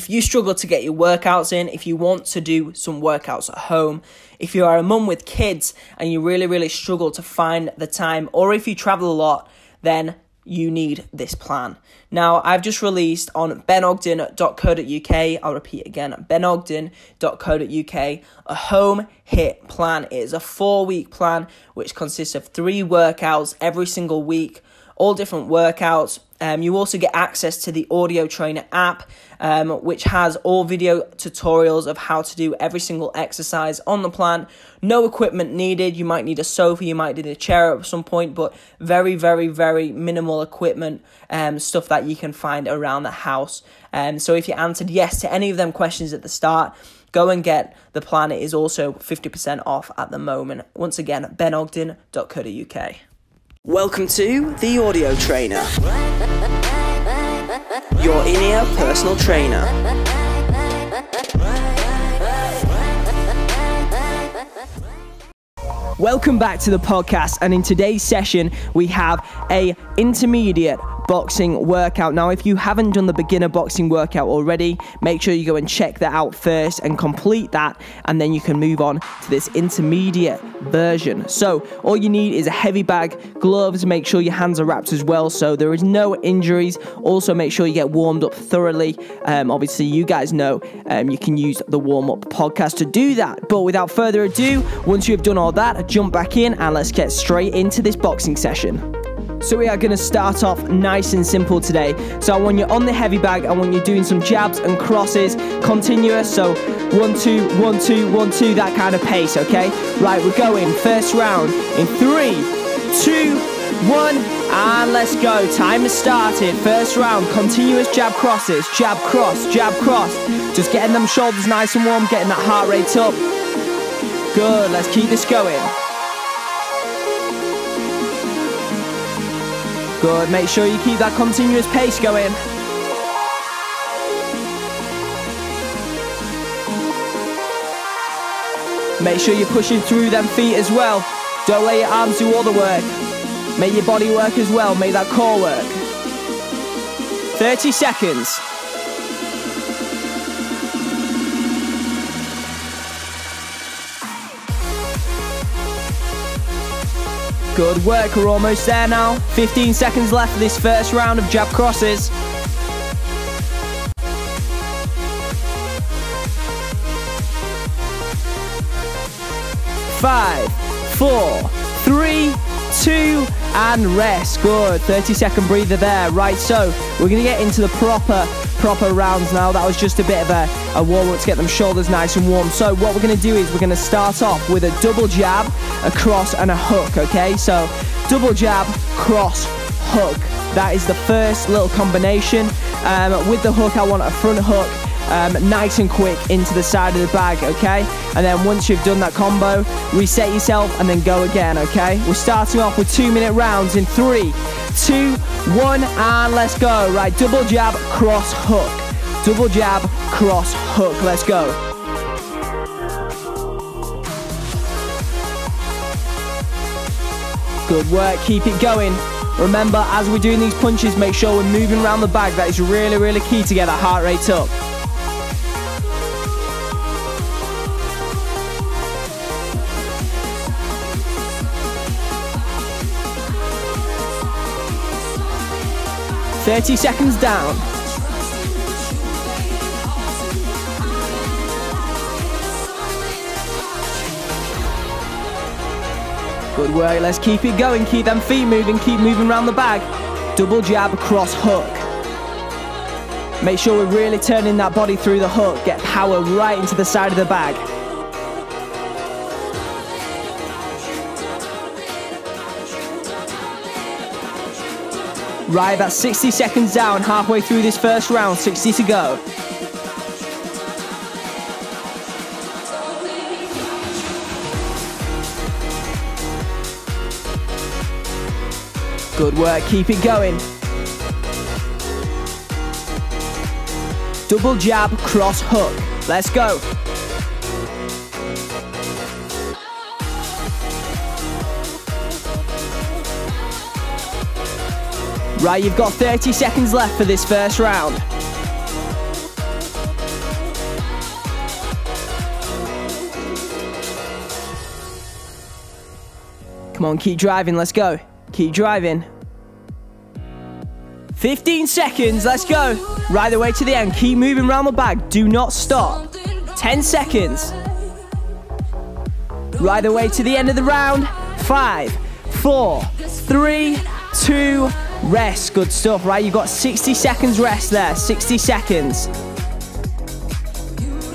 If you struggle to get your workouts in, if you want to do some workouts at home, if you are a mum with kids and you really, really struggle to find the time, or if you travel a lot, then you need this plan. Now, I've just released on benogden.co.uk, I'll repeat again, benogden.co.uk, a home HIIT plan. It is a four week plan which consists of three workouts every single week, all different workouts um, you also get access to the Audio Trainer app, um, which has all video tutorials of how to do every single exercise on the plan. No equipment needed. You might need a sofa, you might need a chair at some point, but very, very, very minimal equipment, um, stuff that you can find around the house. Um, so if you answered yes to any of them questions at the start, go and get the plan. It is also 50% off at the moment. Once again, benogden.co.uk. Welcome to the Audio Trainer, your in ear personal trainer. Welcome back to the podcast, and in today's session, we have a intermediate boxing workout. Now, if you haven't done the beginner boxing workout already, make sure you go and check that out first and complete that, and then you can move on to this intermediate version. So, all you need is a heavy bag, gloves, make sure your hands are wrapped as well so there is no injuries. Also, make sure you get warmed up thoroughly. Um, obviously, you guys know um, you can use the warm up podcast to do that. But without further ado, once you have done all that, jump back in and let's get straight into this boxing session. So we are going to start off nice and simple today. So when you're on the heavy bag and when you're doing some jabs and crosses, continuous. So one, two, one, two, one, two, that kind of pace, okay? Right, we're going. First round in three, two, one, and let's go. Time has started. First round, continuous jab crosses, jab cross, jab cross. Just getting them shoulders nice and warm, getting that heart rate up. Good, let's keep this going. Good, make sure you keep that continuous pace going. Make sure you're pushing through them feet as well. Don't let your arms do all the work. Make your body work as well, make that core work. 30 seconds. Good work, we're almost there now. 15 seconds left for this first round of jab crosses. Five, four, three, two, and rest. Good. 30 second breather there. Right, so we're going to get into the proper proper rounds now. That was just a bit of a, a warm up to get them shoulders nice and warm. So what we're going to do is we're going to start off with a double jab, a cross and a hook, okay? So double jab, cross, hook. That is the first little combination. Um, with the hook, I want a front hook um, nice and quick into the side of the bag, okay? And then once you've done that combo, reset yourself and then go again, okay? We're starting off with two minute rounds in three, two, one, and let's go. Right, double jab, cross, hook. Double jab, cross, hook. Let's go. Good work, keep it going. Remember, as we're doing these punches, make sure we're moving around the bag. That is really, really key to get that heart rate up. Thirty seconds down. Good work, let's keep it going, keep them feet moving, keep moving around the bag. Double jab, cross hook. Make sure we're really turning that body through the hook, get power right into the side of the bag. Right, about 60 seconds down, halfway through this first round, 60 to go. Good work, keep it going. Double jab, cross hook. Let's go. Right, you've got 30 seconds left for this first round. Come on, keep driving, let's go. Keep driving. 15 seconds, let's go. Right the way to the end, keep moving round the bag, do not stop. 10 seconds. Right the way to the end of the round. Five, four, three, two rest. Good stuff, right? You've got 60 seconds rest there. 60 seconds.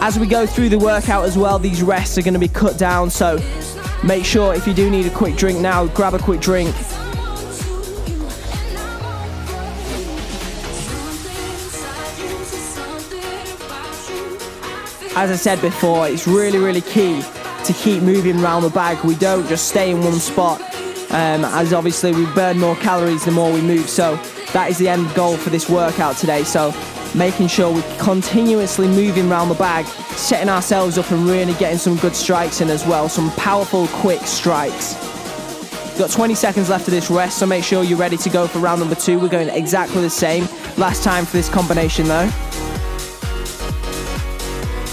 As we go through the workout as well, these rests are going to be cut down. So make sure if you do need a quick drink now, grab a quick drink. As I said before, it's really, really key to keep moving around the bag. We don't just stay in one spot, um, as obviously we burn more calories the more we move. So that is the end goal for this workout today. So making sure we're continuously moving around the bag, setting ourselves up and really getting some good strikes in as well. Some powerful, quick strikes. Got 20 seconds left of this rest, so make sure you're ready to go for round number two. We're going exactly the same. Last time for this combination though.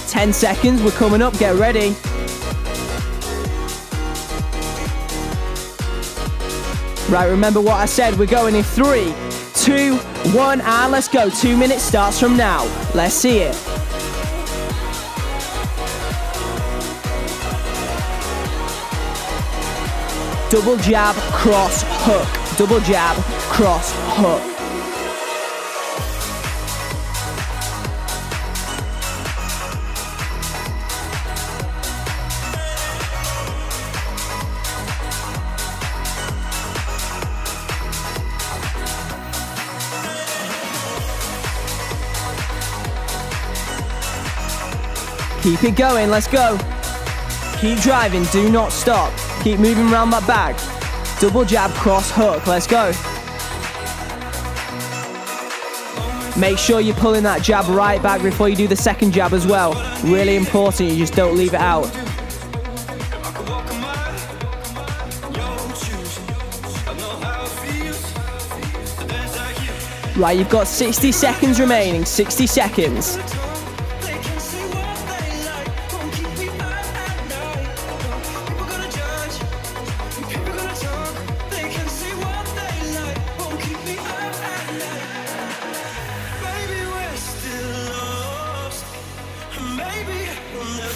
10 seconds, we're coming up, get ready. Right, remember what I said, we're going in three, two, one, and let's go. Two minutes starts from now. Let's see it. Double jab, cross, hook. Double jab, cross, hook. Keep it going, let's go. Keep driving, do not stop. Keep moving around my bag. Double jab, cross, hook, let's go. Make sure you're pulling that jab right back before you do the second jab as well. Really important, you just don't leave it out. Right, you've got 60 seconds remaining, 60 seconds.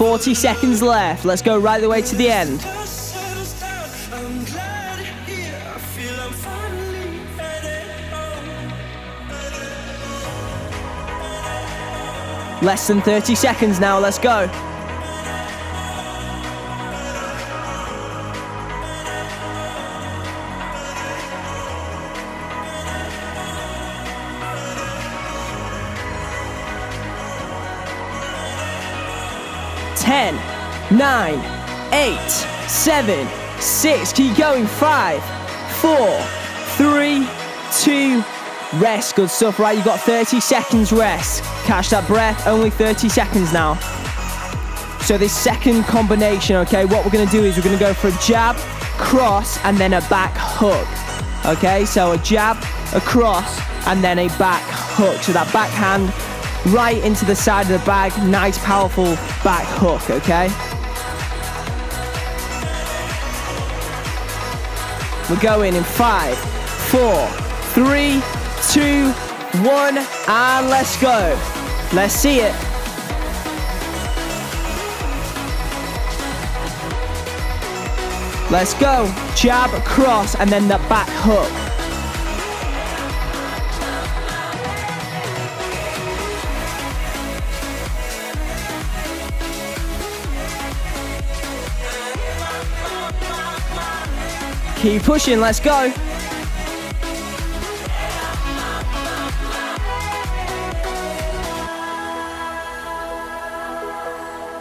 Forty seconds left. Let's go right the way to the end. Less than 30 seconds now, let's go. Nine, eight, seven, six. Keep going. Five, four, three, two, rest. Good stuff, right? You've got 30 seconds rest. Catch that breath. Only 30 seconds now. So this second combination, okay, what we're gonna do is we're gonna go for a jab, cross, and then a back hook. Okay, so a jab, a cross, and then a back hook. So that backhand right into the side of the bag. Nice, powerful back hook, okay? We're going in five, four, three, two, one, and let's go. Let's see it. Let's go. Jab, cross, and then the back hook. Keep pushing, let's go.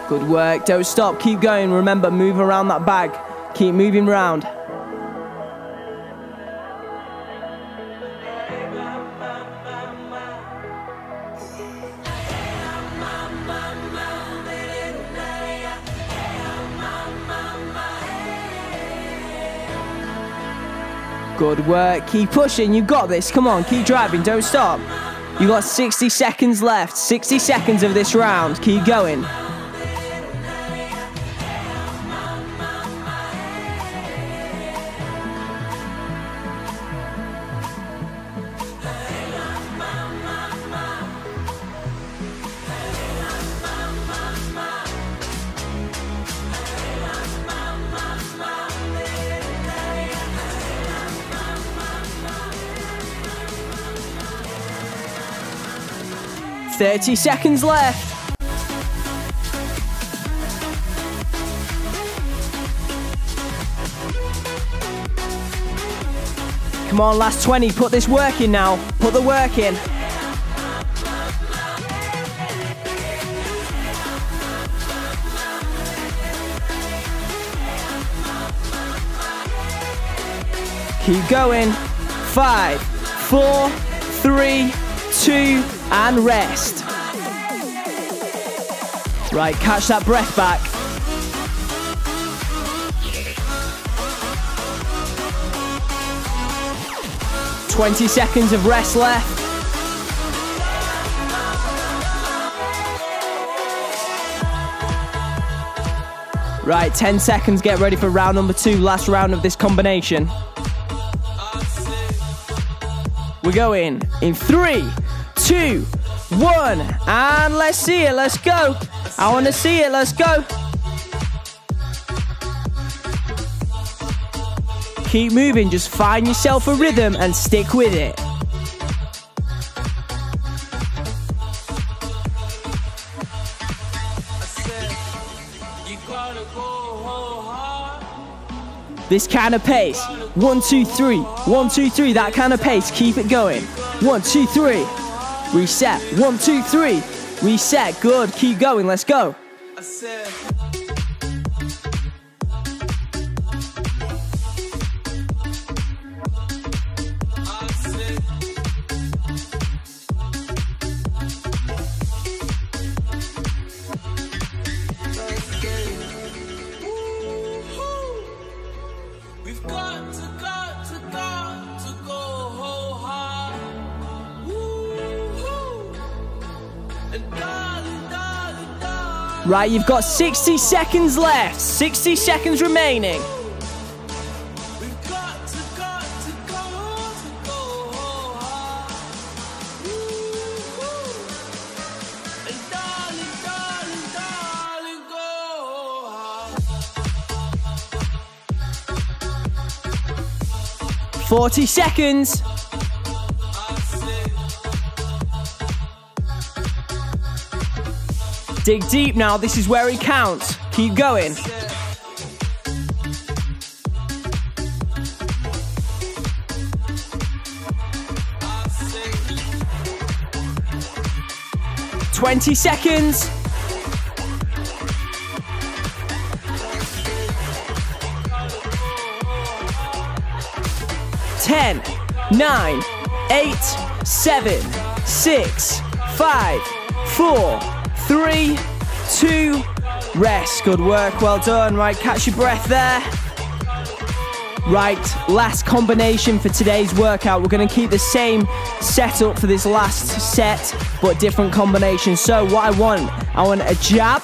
Good work, don't stop, keep going. Remember, move around that bag. Keep moving around. Good work. Keep pushing. You got this. Come on. Keep driving. Don't stop. You got 60 seconds left. 60 seconds of this round. Keep going. 30 seconds left. Come on, last 20. Put this work in now. Put the work in. Keep going. Five, four, three, two, and rest. Right, catch that breath back. Twenty seconds of rest left. Right, 10 seconds, get ready for round number two, last round of this combination. We're going in three, two, one, and let's see it. Let's go. I want to see it. Let's go. Keep moving. Just find yourself a rhythm and stick with it. This kind of pace. One, two, three. One, two, three. That kind of pace. Keep it going. One, two, three. Reset. One, two, three. Reset. Good. Keep going. Let's go. Right, you've got 60 seconds left. 60 seconds remaining. Forty seconds. Dig deep now, this is where he counts. Keep going. Twenty seconds. Ten, nine, eight, seven, six, five, four, three, two, rest. Good work, well done. Right, catch your breath there. Right, last combination for today's workout. We're gonna keep the same setup for this last set, but different combinations. So what I want, I want a jab,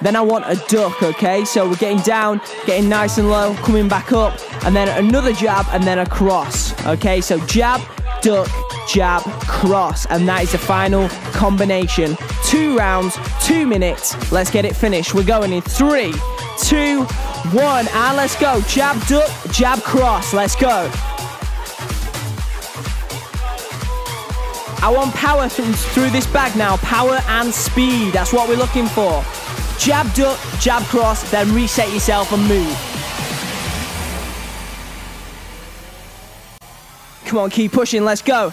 then I want a duck, okay? So we're getting down, getting nice and low, coming back up, and then another jab, and then a cross, okay? So jab, duck, jab, cross, and that is the final combination. Two rounds, two minutes. Let's get it finished. We're going in three, two, one, and let's go. Jab, duck, jab, cross. Let's go. I want power through this bag now. Power and speed. That's what we're looking for. Jab, duck, jab, cross, then reset yourself and move. Come on, keep pushing. Let's go.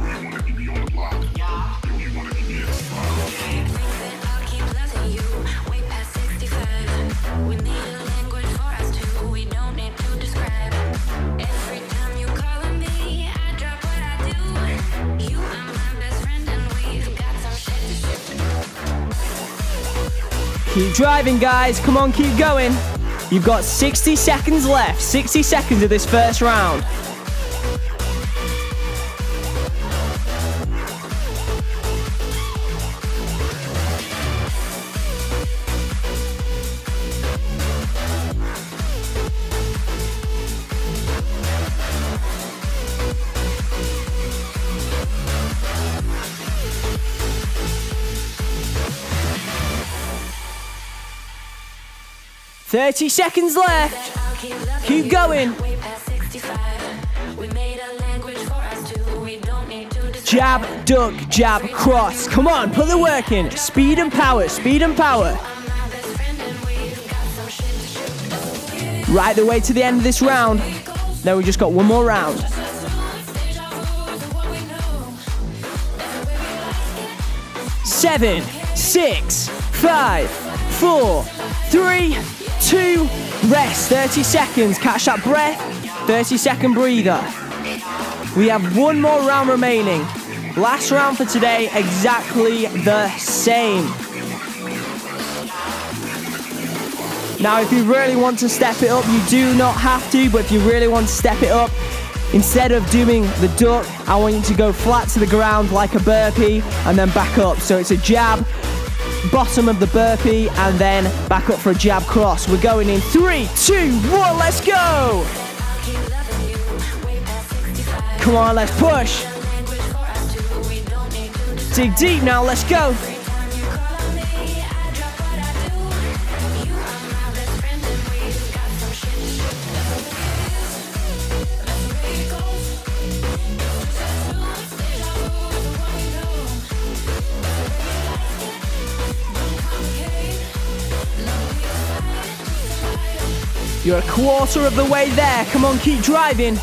Keep driving, guys. Come on, keep going. You've got 60 seconds left. 60 seconds of this first round. 30 seconds left. Keep going. Jab, duck, jab, cross. Come on, put the work in. Speed and power, speed and power. Right the way to the end of this round. Then we just got one more round. Seven, six, five, four, three, two, rest. 30 seconds. Catch that breath. 30 second breather. We have one more round remaining. Last round for today, exactly the same. Now, if you really want to step it up, you do not have to, but if you really want to step it up, instead of doing the duck, I want you to go flat to the ground like a burpee and then back up. So it's a jab, bottom of the burpee, and then back up for a jab cross. We're going in three, two, one, let's go! Come on, let's push. Dig deep now, let's go. You're a quarter of the way there. Come on, keep driving.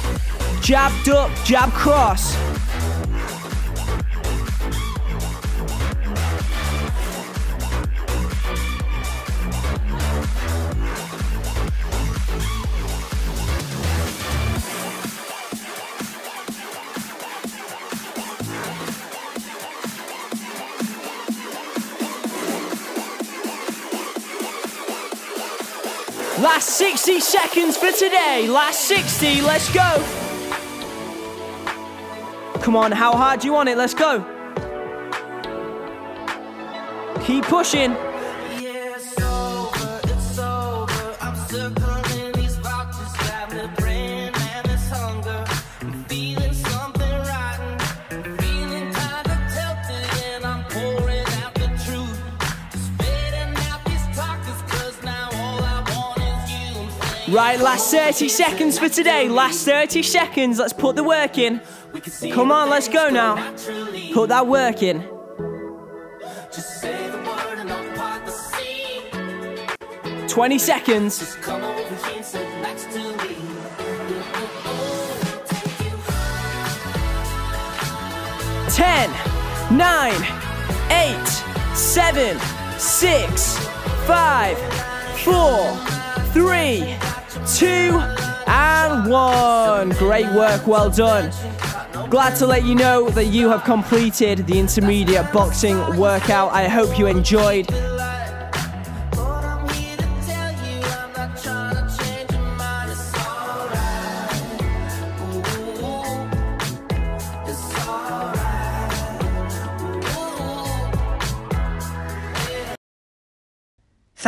Jab, duck, jab, cross. Last 60 seconds for today. Last 60. Let's go. Come on, how hard do you want it? Let's go. Keep pushing. Right, last 30 seconds for today. Last 30 seconds. Let's put the work in. Come on, let's go now. Put that work in. Twenty seconds. Ten, nine, eight, seven, six, five, four, three, two, and one. Great work, well done. Glad to let you know that you have completed the intermediate boxing workout. I hope you enjoyed.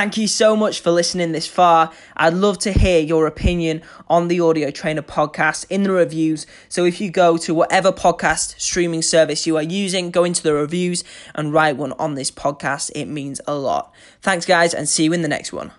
Thank you so much for listening this far. I'd love to hear your opinion on the Audio Trainer podcast in the reviews. So if you go to whatever podcast streaming service you are using, go into the reviews and write one on this podcast. It means a lot. Thanks, guys, and see you in the next one.